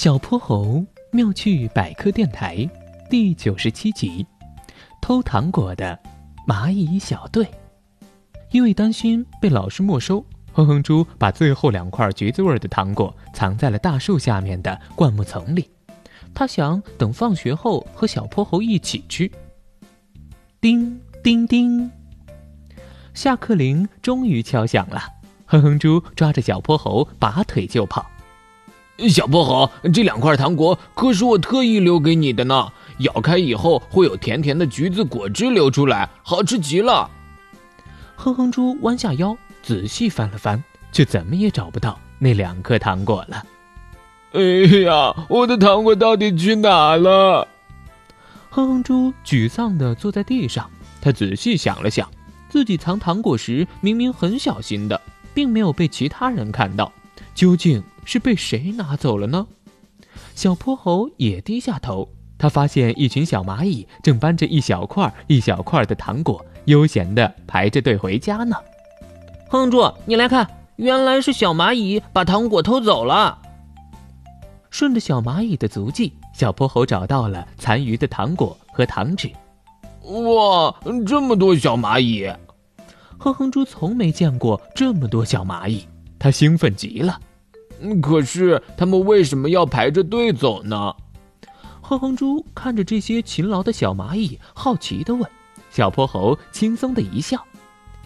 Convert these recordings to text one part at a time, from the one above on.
小泼猴妙趣百科电台第九十七集：偷糖果的蚂蚁小队。因为担心被老师没收，哼哼猪把最后两块橘子味的糖果藏在了大树下面的灌木丛里。他想等放学后和小泼猴一起吃。叮叮叮，下课铃终于敲响了。哼哼猪抓着小泼猴，拔腿就跑。小薄荷，这两块糖果可是我特意留给你的呢。咬开以后会有甜甜的橘子果汁流出来，好吃极了。哼哼猪弯下腰，仔细翻了翻，却怎么也找不到那两颗糖果了。哎呀，我的糖果到底去哪了？哼哼猪沮丧地坐在地上，他仔细想了想，自己藏糖果时明明很小心的，并没有被其他人看到，究竟？是被谁拿走了呢？小泼猴也低下头，他发现一群小蚂蚁正搬着一小块一小块的糖果，悠闲地排着队回家呢。哼猪，你来看，原来是小蚂蚁把糖果偷走了。顺着小蚂蚁的足迹，小泼猴找到了残余的糖果和糖纸。哇，这么多小蚂蚁！哼哼猪从没见过这么多小蚂蚁，他兴奋极了。可是他们为什么要排着队走呢？哼哼猪看着这些勤劳的小蚂蚁，好奇地问。小泼猴轻松的一笑：“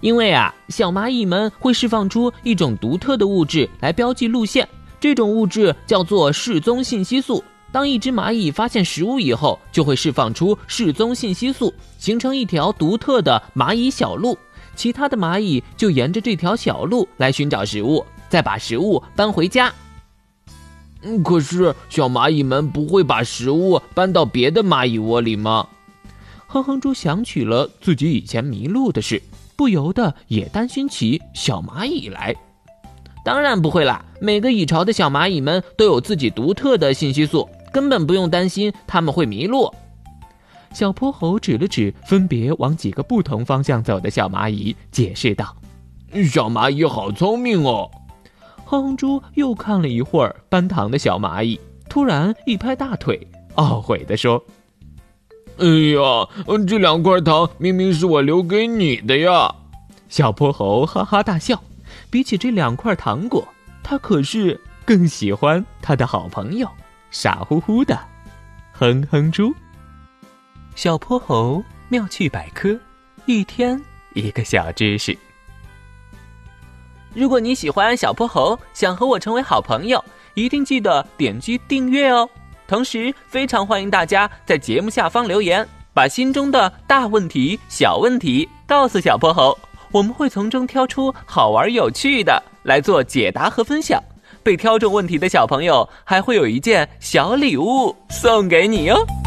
因为啊，小蚂蚁们会释放出一种独特的物质来标记路线，这种物质叫做示踪信息素。当一只蚂蚁发现食物以后，就会释放出示踪信息素，形成一条独特的蚂蚁小路。其他的蚂蚁就沿着这条小路来寻找食物。”再把食物搬回家。嗯，可是小蚂蚁们不会把食物搬到别的蚂蚁窝里吗？哼哼猪想起了自己以前迷路的事，不由得也担心起小蚂蚁来。当然不会啦，每个蚁巢的小蚂蚁们都有自己独特的信息素，根本不用担心他们会迷路。小泼猴指了指分别往几个不同方向走的小蚂蚁，解释道：“小蚂蚁好聪明哦。”哼哼猪又看了一会儿搬糖的小蚂蚁，突然一拍大腿，懊悔地说：“哎呀，这两块糖明明是我留给你的呀！”小泼猴哈哈大笑。比起这两块糖果，他可是更喜欢他的好朋友傻乎乎的哼哼猪。小泼猴妙趣百科，一天一个小知识。如果你喜欢小泼猴，想和我成为好朋友，一定记得点击订阅哦。同时，非常欢迎大家在节目下方留言，把心中的大问题、小问题告诉小泼猴，我们会从中挑出好玩有趣的来做解答和分享。被挑中问题的小朋友还会有一件小礼物送给你哟。